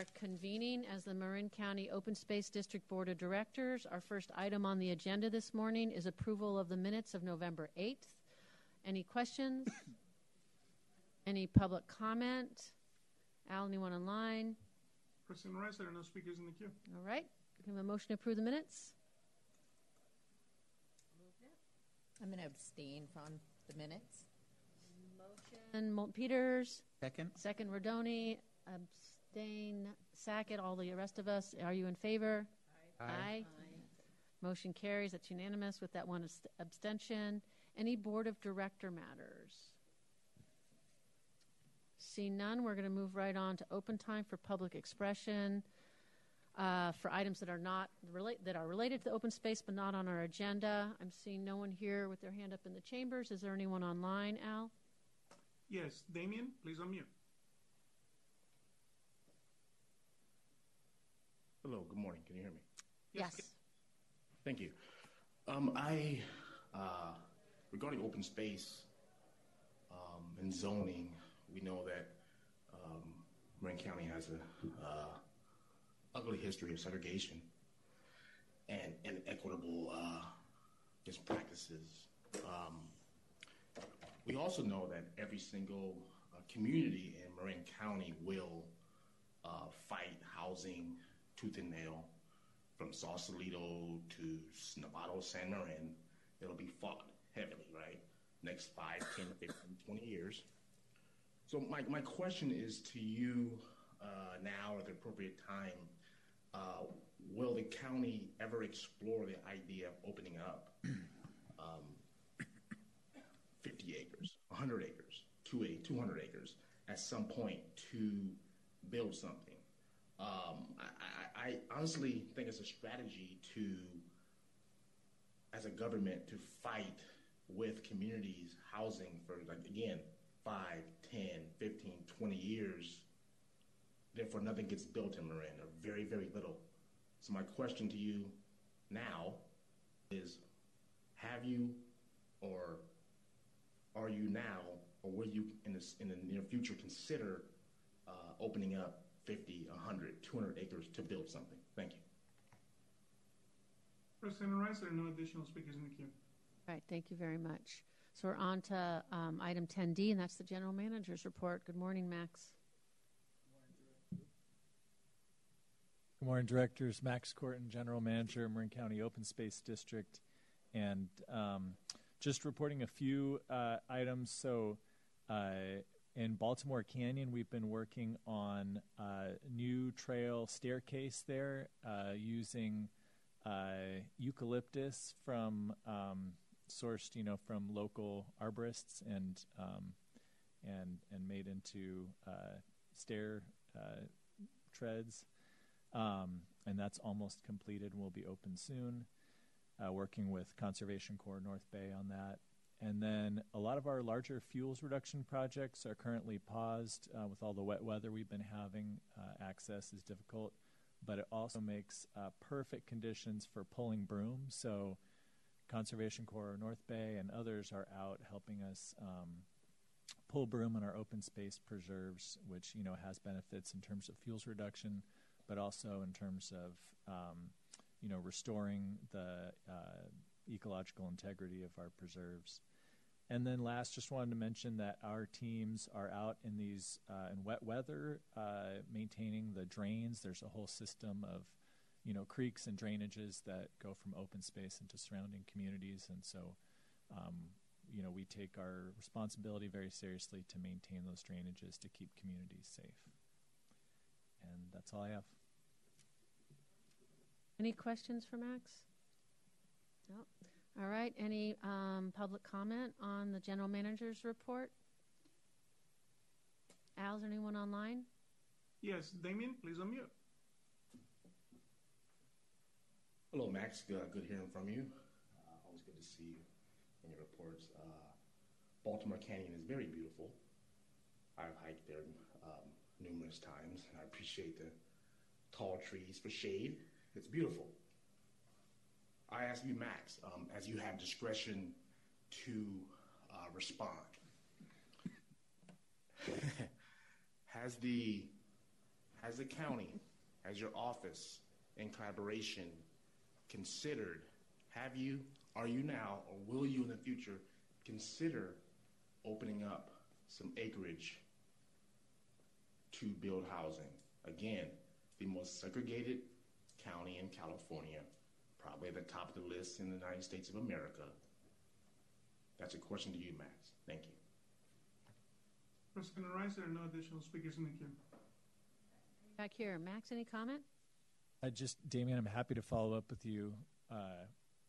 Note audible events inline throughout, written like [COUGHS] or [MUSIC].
are convening as the Marin County Open Space District Board of Directors. Our first item on the agenda this morning is approval of the minutes of November 8th. Any questions? [COUGHS] Any public comment? Al, anyone online? President Rice, there are no speakers in the queue. All right. Can we have a motion to approve the minutes? I'm going to abstain from the minutes. Motion. Moulton Peters, Second? second Rodoni, abstain, Sackett, all the rest of us. Are you in favor? Aye. Motion carries. That's unanimous with that one abst- abstention. Any Board of Director matters? See none, we're going to move right on to open time for public expression uh, for items that are not relate that are related to the open space but not on our agenda. I'm seeing no one here with their hand up in the chambers. Is there anyone online, Al? Yes, Damien, please unmute. Hello, good morning. Can you hear me? Yes. Thank you. Um, I, uh, regarding open space um, and zoning, we know that um, Marin County has a uh, ugly history of segregation and inequitable uh, just practices. Um, we also know that every single uh, community in Marin County will uh, fight housing tooth and nail from Sausalito to Novato, San Marin. It'll be fought heavily, right? Next 5, 10, 15, 20 years. So my, my question is to you uh, now at the appropriate time, uh, will the county ever explore the idea of opening up [CLEARS THROAT] um, 50 acres, 100 acres, 200 acres at some point to build something? Um, I, I, I honestly think it's a strategy to, as a government, to fight with communities housing for, like, again, 5, 10, 15, 20 years. Therefore, nothing gets built in Marin, or very, very little. So, my question to you now is have you, or are you now, or will you in, in the near future consider uh, opening up 50, 100, 200 acres to build something? Thank you. President Rice, there are no additional speakers in the queue. All right, thank you very much. So we're on to um, item 10D, and that's the General Manager's report. Good morning, Max. Good morning, Directors. Max Korten, General Manager, Marin County Open Space District. And um, just reporting a few uh, items. So, uh, in Baltimore Canyon, we've been working on a new trail staircase there uh, using uh, eucalyptus from um, sourced, you know, from local arborists and um, and and made into uh, stair uh, treads. Um, and that's almost completed and will be open soon. Uh, working with Conservation Corps North Bay on that. And then a lot of our larger fuels reduction projects are currently paused uh, with all the wet weather we've been having. Uh, access is difficult, but it also makes uh, perfect conditions for pulling brooms. So, Conservation Corps North Bay and others are out helping us um, pull broom in our open space preserves, which you know has benefits in terms of fuels reduction, but also in terms of um, you know restoring the uh, ecological integrity of our preserves. And then last, just wanted to mention that our teams are out in these uh, in wet weather, uh, maintaining the drains. There's a whole system of, you know, creeks and drainages that go from open space into surrounding communities, and so, um, you know, we take our responsibility very seriously to maintain those drainages to keep communities safe. And that's all I have. Any questions for Max? No. All right. Any um, public comment on the General Manager's report? Al, is anyone online? Yes, Damien, please unmute. Hello, Max. Good, good hearing from you. Uh, always good to see you in your reports. Uh, Baltimore Canyon is very beautiful. I've hiked there um, numerous times. And I appreciate the tall trees for shade. It's beautiful. I ask you, Max, um, as you have discretion to uh, respond, [LAUGHS] has the has has the county, has your office in collaboration considered, have you, are you now, or will you in the future consider opening up some acreage to build housing? Again, the most segregated county in California, probably at the top of the list in the United States of America. That's a question to you, Max. Thank you. President Rice, there are no additional speakers in the queue. Back here, Max, any comment? I just, Damien, I'm happy to follow up with you uh,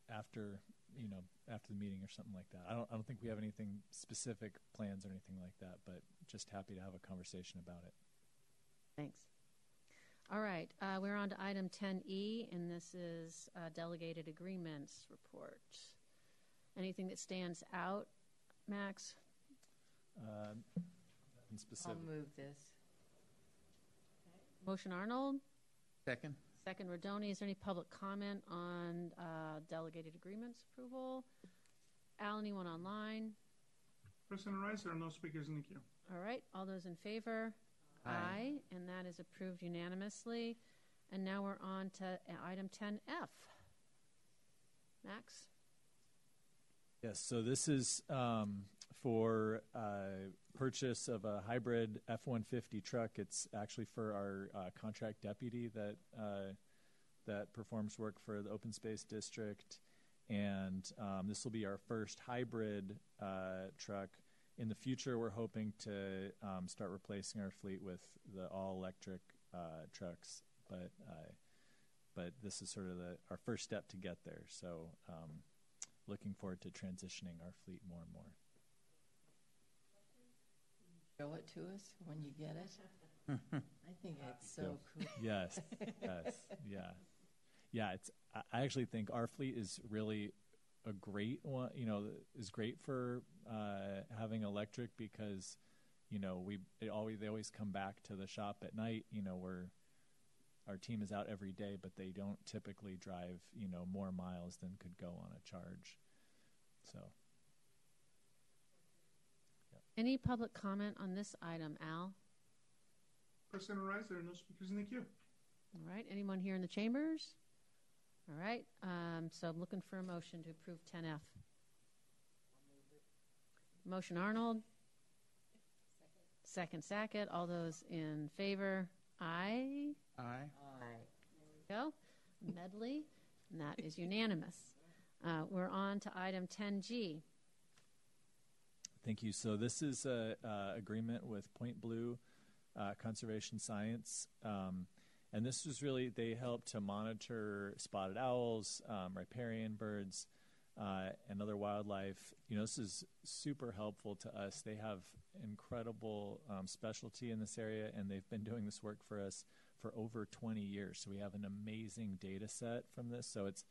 after, you know, after the meeting or something like that. I don't, I don't think we have anything specific plans or anything like that, but just happy to have a conversation about it. Thanks. All right, uh, we're on to item 10E, and this is uh, delegated agreements report. Anything that stands out, Max? Uh, nothing I'll move this. Motion Arnold, Second? second Rodoni. Is there any public comment on uh, delegated agreements approval? Al, anyone online? President Rice, there are no speakers in the queue. All right, all those in favor? Aye. and that is approved unanimously. And now we're on to item 10F. Max? Yes, so this is um, for uh, purchase of a hybrid F 150 truck. It's actually for our uh, contract deputy that, uh, that performs work for the Open Space District. And um, this will be our first hybrid uh, truck. In the future, we're hoping to um, start replacing our fleet with the all electric uh, trucks. But, uh, but this is sort of the, our first step to get there. So, um, looking forward to transitioning our fleet more and more. Show it to us when you get it. [LAUGHS] I think it's so cool. [LAUGHS] Yes, yes, yeah, yeah. It's. I- I actually think our fleet is really a great one. You know, is great for uh, having electric because, you know, we it always they always come back to the shop at night. You know, we're our team is out every day, but they don't typically drive you know more miles than could go on a charge. So. Any public comment on this item, Al? President Rice, there are no speakers in the queue. All right, anyone here in the chambers? All right, um, so I'm looking for a motion to approve 10F. Motion Arnold. Second Sackett. All those in favor? Aye. Aye. Aye. Go. Medley. And that is unanimous. Uh, we're on to item 10G. Thank you. So this is a uh, agreement with Point Blue uh, Conservation Science, um, and this was really they help to monitor spotted owls, um, riparian birds, uh, and other wildlife. You know, this is super helpful to us. They have incredible um, specialty in this area, and they've been doing this work for us for over 20 years. So we have an amazing data set from this. So it's,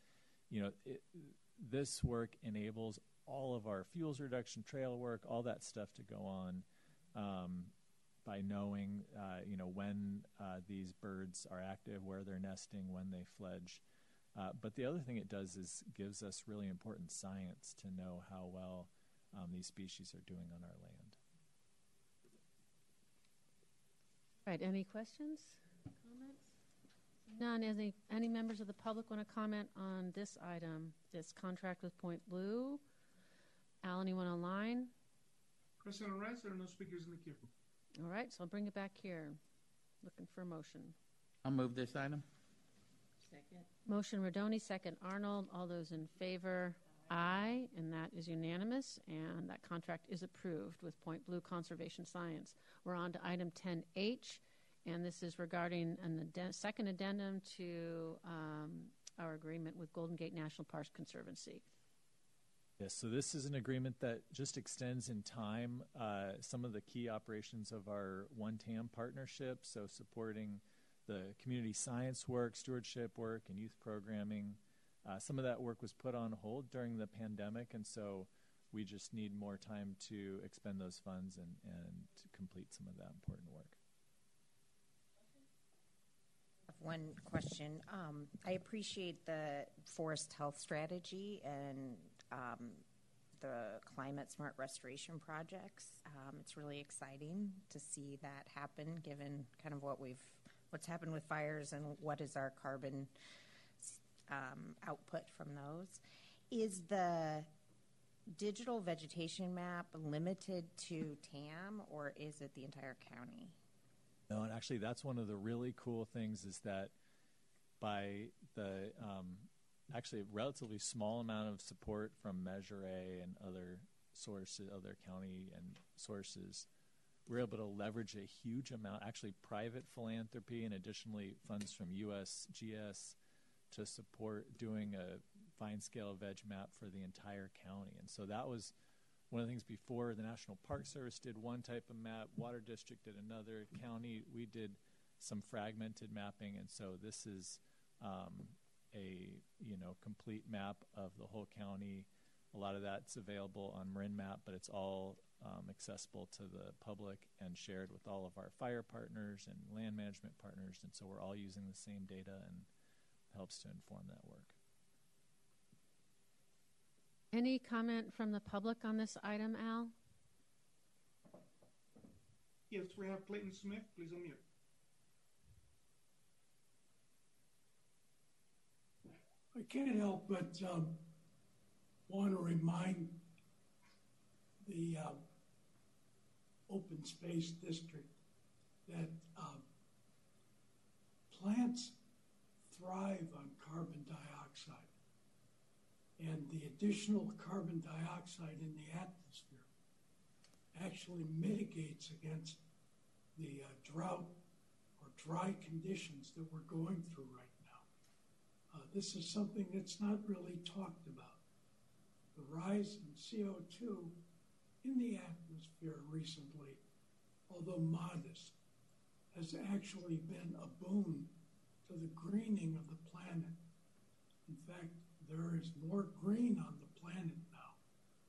you know, it, this work enables all of our fuels reduction, trail work, all that stuff to go on um, by knowing, uh, you know, when uh, these birds are active, where they're nesting, when they fledge. Uh, but the other thing it does is gives us really important science to know how well um, these species are doing on our land. All right, any questions, comments? None. Any, any members of the public want to comment on this item, this contract with Point Blue? Al, anyone online? President Rice, there are no speakers in the queue. All right, so I'll bring it back here. Looking for a motion. I'll move this item. Second. Motion Rodoni, second Arnold. All those in favor? Aye, and that is unanimous, and that contract is approved with Point Blue Conservation Science. We're on to item 10H, and this is regarding an add- second addendum to um, our agreement with Golden Gate National Parks Conservancy. Yes, so this is an agreement that just extends in time uh, some of the key operations of our One TAM partnership. So, supporting the community science work, stewardship work, and youth programming. Uh, some of that work was put on hold during the pandemic, and so we just need more time to expend those funds and, and complete some of that important work. one question. Um, I appreciate the forest health strategy and um, the climate smart restoration projects. Um, it's really exciting to see that happen, given kind of what we've what's happened with fires and what is our carbon um, output from those. Is the digital vegetation map limited to TAM or is it the entire county? No, and actually, that's one of the really cool things is that by the um, actually a relatively small amount of support from Measure A and other sources, other county and sources, we're able to leverage a huge amount, actually private philanthropy and additionally funds from USGS to support doing a fine scale veg map for the entire county. And so that was one of the things before the National Park Service did one type of map, Water District did another, county we did some fragmented mapping, and so this is um, a you know complete map of the whole county. A lot of that's available on Marin Map, but it's all um, accessible to the public and shared with all of our fire partners and land management partners, and so we're all using the same data and helps to inform that work. Any comment from the public on this item, Al? Yes, we have Clayton Smith. Please unmute. I can't help but um, want to remind the um, open space district that um, plants thrive on carbon dioxide. And the additional carbon dioxide in the atmosphere actually mitigates against the uh, drought or dry conditions that we're going through right now. This is something that's not really talked about. The rise in CO2 in the atmosphere recently, although modest, has actually been a boon to the greening of the planet. In fact, there is more green on the planet now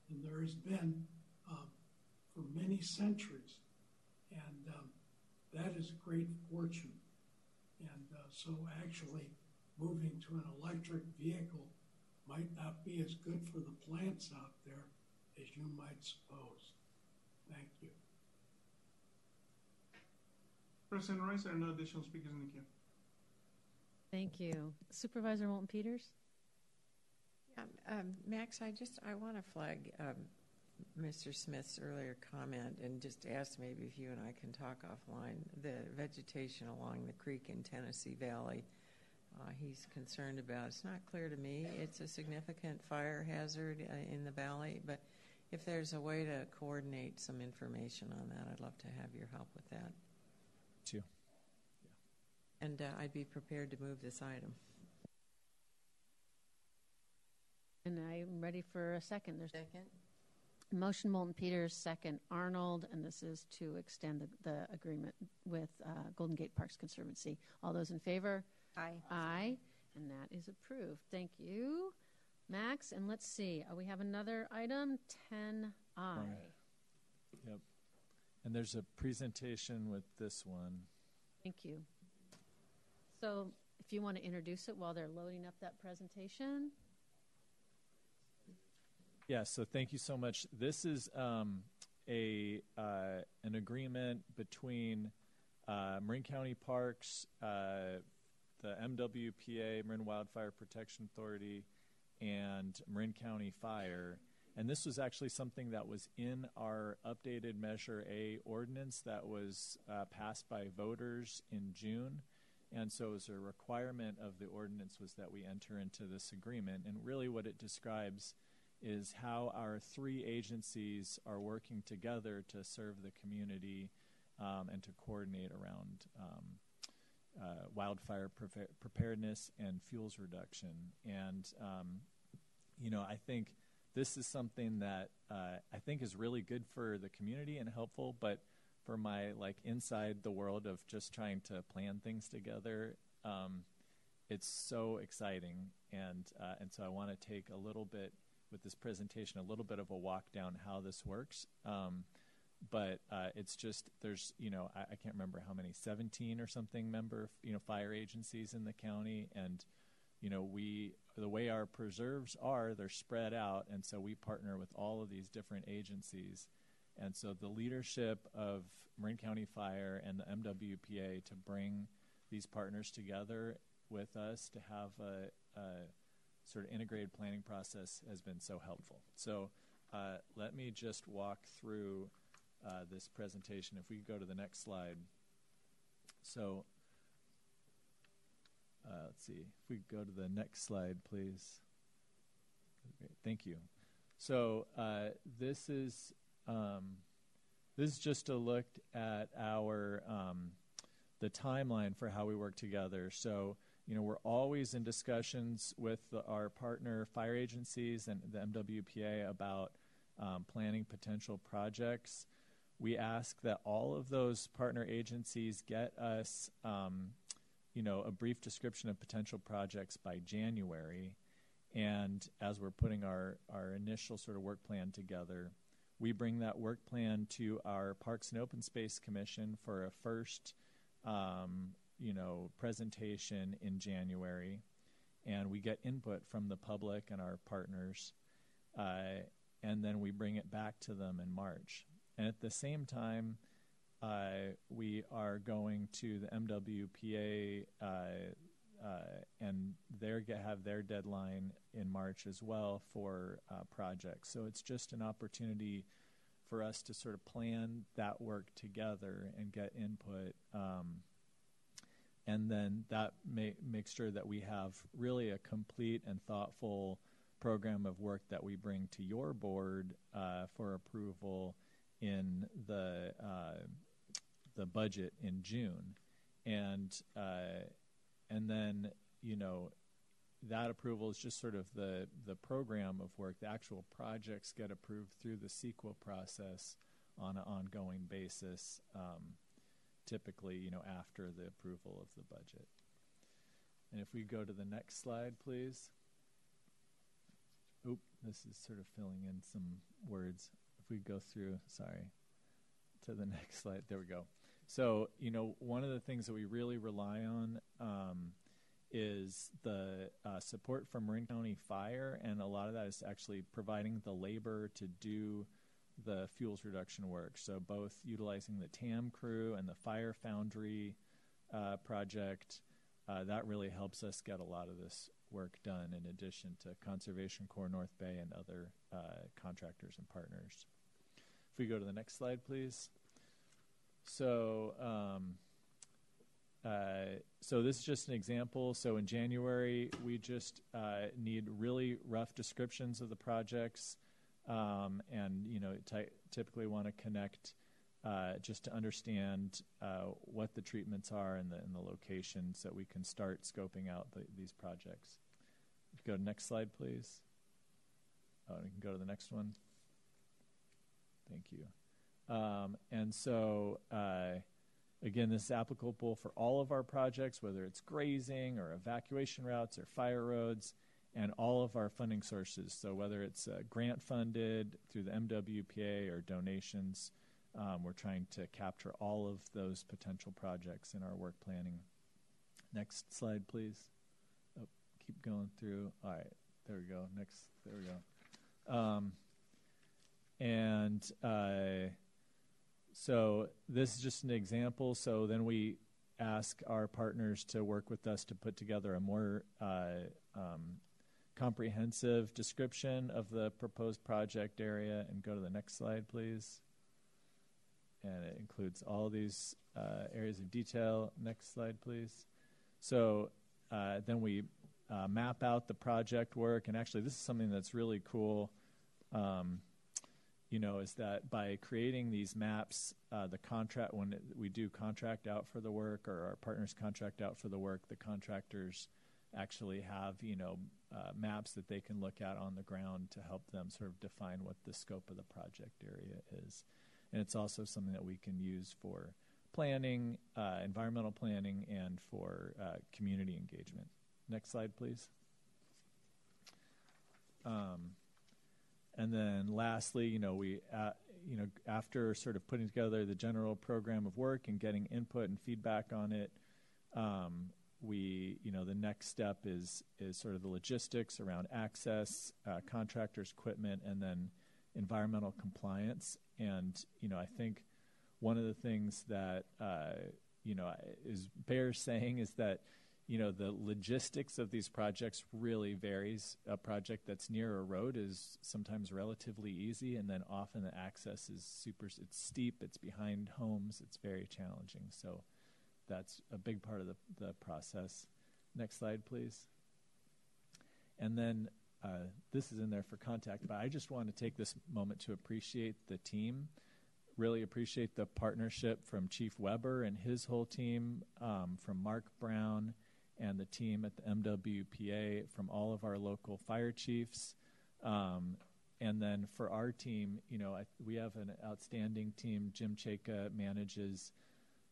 than there has been um, for many centuries. And um, that is great fortune. And uh, so, actually, moving to an electric vehicle might not be as good for the plants out there as you might suppose. Thank you. President Rice, there are no additional speakers in the queue. Thank you. Supervisor Moulton Peters? Um, um, Max, I just I want to flag um, Mr. Smith's earlier comment and just ask maybe if you and I can talk offline. The vegetation along the creek in Tennessee Valley, uh, he's concerned about. It's not clear to me. It's a significant fire hazard uh, in the valley, but if there's a way to coordinate some information on that, I'd love to have your help with that. Too. And uh, I'd be prepared to move this item. And I'm ready for a second. There's Second. motion Moulton Peters, second Arnold, and this is to extend the, the agreement with uh, Golden Gate Parks Conservancy. All those in favor? Aye. Aye, and that is approved. Thank you, Max. And let's see, uh, we have another item, 10I. Yep. And there's a presentation with this one. Thank you. So if you want to introduce it while they're loading up that presentation. Yeah, so thank you so much. This is um, a uh, an agreement between uh, Marin County Parks, uh, the MWPA, Marin Wildfire Protection Authority, and Marin County Fire. And this was actually something that was in our updated Measure A ordinance that was uh, passed by voters in June. And so, as a requirement of the ordinance, was that we enter into this agreement. And really, what it describes is how our three agencies are working together to serve the community um, and to coordinate around um, uh, wildfire pre- preparedness and fuels reduction. And um, you know, I think this is something that uh, I think is really good for the community and helpful, but for my like inside the world of just trying to plan things together, um, it's so exciting. And uh, and so I want to take a little bit with this presentation, a little bit of a walk down how this works. Um, but uh, it's just there's you know I, I, can't remember how many 17 or something member you know fire agencies in the county. And you know we the way our preserves are they're spread out. And so we partner with all of these different agencies. And so the leadership of Marin County Fire and the MWPA to bring these partners together with us to have a, a sort of integrated planning process has been so helpful. So uh, let me just walk through uh, this presentation. If we go to the next slide. So uh, let's see. If we go to the next slide, please. Thank you. So uh, this is um, this is just a look at our um, the timeline for how we work together. So you know we're always in discussions with the, our partner fire agencies and the MWPA about um, planning potential projects. We ask that all of those partner agencies get us, um, you know, a brief description of potential projects by January. And as we're putting our, our initial sort of work plan together, we bring that work plan to our Parks and Open Space Commission for a first, um, you know, presentation in January, and we get input from the public and our partners, uh, and then we bring it back to them in March. And at the same time, uh, we are going to the MWPA uh, uh, and they have their deadline in March as well for uh, projects. So it's just an opportunity for us to sort of plan that work together and get input. Um, and then that may, makes sure that we have really a complete and thoughtful program of work that we bring to your board uh, for approval in the uh, the budget in June, and uh, and then you know that approval is just sort of the the program of work. The actual projects get approved through the CEQA process on an ongoing basis. Um, typically, you know, after the approval of the budget. And if we go to the next slide, please. Oop, this is sort of filling in some words we go through, sorry, to the [LAUGHS] next slide. There we go. So, you know, one of the things that we really rely on um, is the uh, support from Marin County Fire, and a lot of that is actually providing the labor to do the fuels reduction work. So, both utilizing the TAM crew and the Fire Foundry uh, project, uh, that really helps us get a lot of this work done in addition to Conservation Corps North Bay and other uh, contractors and partners. If we go to the next slide, please. So, um, uh, so this is just an example. So in January, we just uh, need really rough descriptions of the projects, um, and you know, ty- typically want to connect uh, just to understand uh, what the treatments are and the, and the locations that we can start scoping out the, these projects. You go to the next slide, please. Oh, we can go to the next one. Thank you. Um, and so, uh, again, this is applicable for all of our projects, whether it's grazing or evacuation routes or fire roads, and all of our funding sources. So, whether it's uh, grant funded through the MWPA or donations, um, we're trying to capture all of those potential projects in our work planning. Next slide, please. Keep going through. All right, there we go. Next, there we go. Um, and uh, so this is just an example. So then we ask our partners to work with us to put together a more uh, um, comprehensive description of the proposed project area. And go to the next slide, please. And it includes all these uh, areas of detail. Next slide, please. So uh, then we uh, map out the project work. And actually, this is something that's really cool. Um, you know, is that by creating these maps, uh, the contract when we do contract out for the work or our partners contract out for the work, the contractors actually have you know uh, maps that they can look at on the ground to help them sort of define what the scope of the project area is, and it's also something that we can use for planning, uh, environmental planning, and for uh, community engagement. Next slide, please. Um, and then lastly, you know, we, uh, you know, after sort of putting together the general program of work and getting input and feedback on it, um, we, you know, the next step is is sort of the logistics around access, uh, contractors, equipment, and then environmental compliance. And you know, I think one of the things that uh, you know, is bears saying is that you know the logistics of these projects really varies. A project that's near a road is sometimes relatively easy and then often the access is super it's steep it's behind homes it's very challenging. So that's a big part of the, the process. Next slide please. And then uh, this is in there for contact but i just want to take this moment to appreciate the team. Really appreciate the partnership from chief weber and his whole team um, from mark brown and the team at the MWPA from all of our local fire chiefs. Um, and then for our team, you know, I, we have an outstanding team. Jim Chayka manages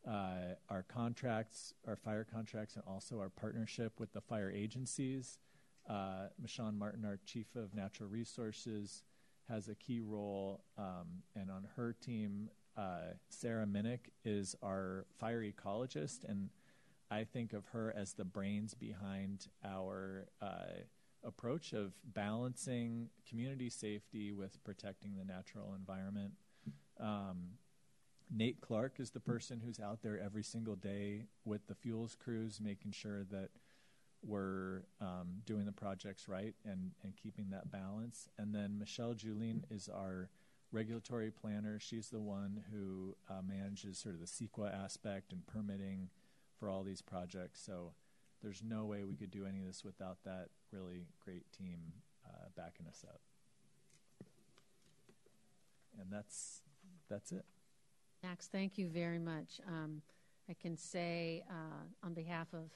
uh, our contracts, our fire contracts, and also our partnership with the fire agencies. Uh, Mischon Martin, our chief of natural resources, has a key role, um, and on her team, uh, Sarah Minnick is our fire ecologist, and I think of her as the brains behind our uh, approach of balancing community safety with protecting the natural environment. Um, Nate Clark is the person who's out there every single day with the fuels crews, making sure that we're um, doing the projects right and, and keeping that balance. And then Michelle Julien is our regulatory planner. She's the one who uh, manages sort of the CEQA aspect and permitting for all these projects. So there's no way we could do any of this without that really great team uh, backing us up. And that's that's it. Max, thank you very much. Um, I can say uh, on behalf of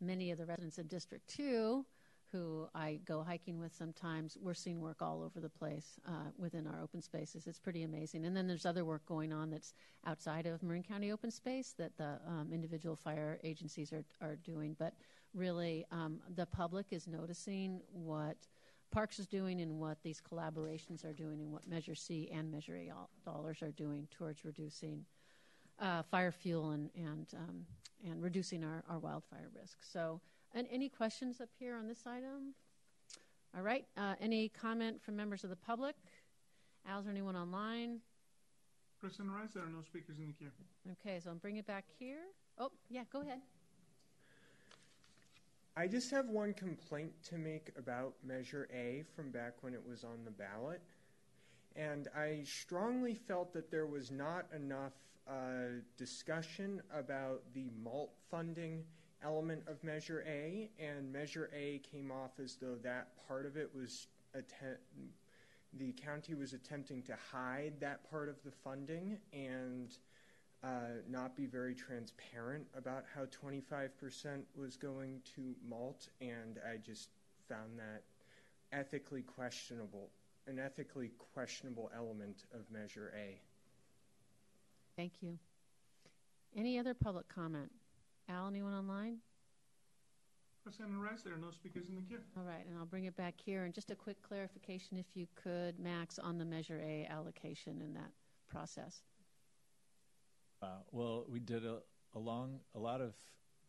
many of the residents of District 2 who I go hiking with sometimes, we're seeing work all over the place uh, within our open spaces. It's pretty amazing. And then there's other work going on that's outside of Marin County open space that the um, individual fire agencies are, are doing. But really, um, the public is noticing what Parks is doing and what these collaborations are doing and what Measure C and Measure A dollars are doing towards reducing uh, fire fuel and, and, um, and reducing our, our wildfire risk. So and any questions up here on this item? All right. Uh, any comment from members of the public? Al, is there anyone online? President Rice, there are no speakers in the queue. Okay, so I'll bring it back here. Oh, yeah, go ahead. I just have one complaint to make about Measure A from back when it was on the ballot. And I strongly felt that there was not enough uh, discussion about the MALT funding element of Measure A, and Measure A came off as though that part of it was the county was attempting to hide that part of the funding and uh, not be very transparent about how 25% was going to MALT, and I just found that ethically questionable, an ethically questionable element of Measure A. Thank you. Any other public comment? Al, anyone online? President Rice, there are no speakers in the queue. All right, and I'll bring it back here. And just a quick clarification, if you could, Max, on the Measure A allocation in that process. Uh, well, we did a, a long, a lot of,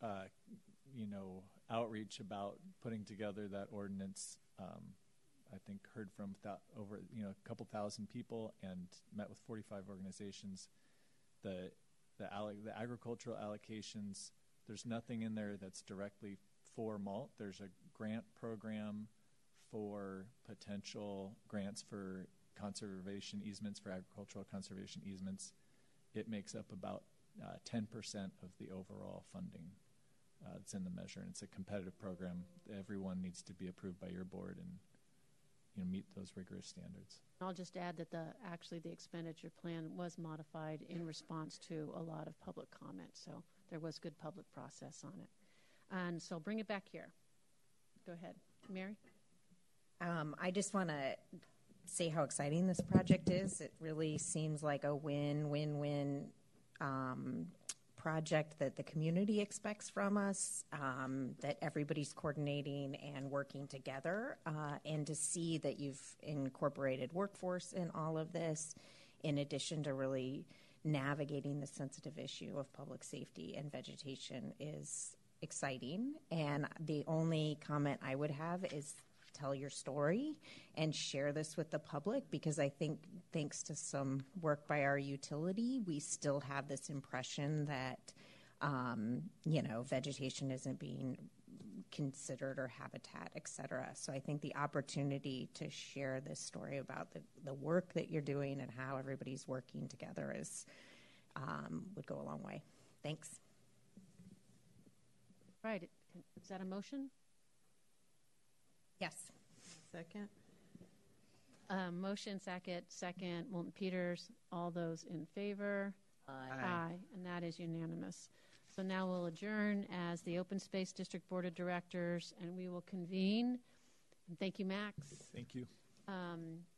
uh, you know, outreach about putting together that ordinance. Um, I think heard from th- over, you know, a couple thousand people and met with 45 organizations. The the, alloc- the agricultural allocations there's nothing in there that's directly for MALT. There's a grant program for potential grants for conservation easements, for agricultural conservation easements. It makes up about uh, 10% of the overall funding uh, that's in the measure. And it's a competitive program. Everyone needs to be approved by your board and you know, meet those rigorous standards. I'll just add that the actually the expenditure plan was modified in response to a lot of public comment. So there was good public process on it. And so bring it back here. Go ahead, Mary. Um, I just want to say how exciting this project is. It really seems like a win win win um, project that the community expects from us, um, that everybody's coordinating and working together, uh, and to see that you've incorporated workforce in all of this, in addition to really navigating the sensitive issue of public safety and vegetation is exciting. And the only comment I would have is tell your story and share this with the public because I think, thanks to some work by our utility, we still have this impression that um, you know, vegetation isn't being considered or habitat, et cetera. So I think the opportunity to share this story about the, the work that you're doing and how everybody's working together is um, would go a long way. Thanks. Right. Is that a motion? Yes. Second? Um, motion, second, second, Moulton Peters. All those in favor? Aye. Aye. And that is unanimous. So now we'll adjourn as the Open Space District Board of Directors, and we will convene. And thank you, Max. Thank you. Um,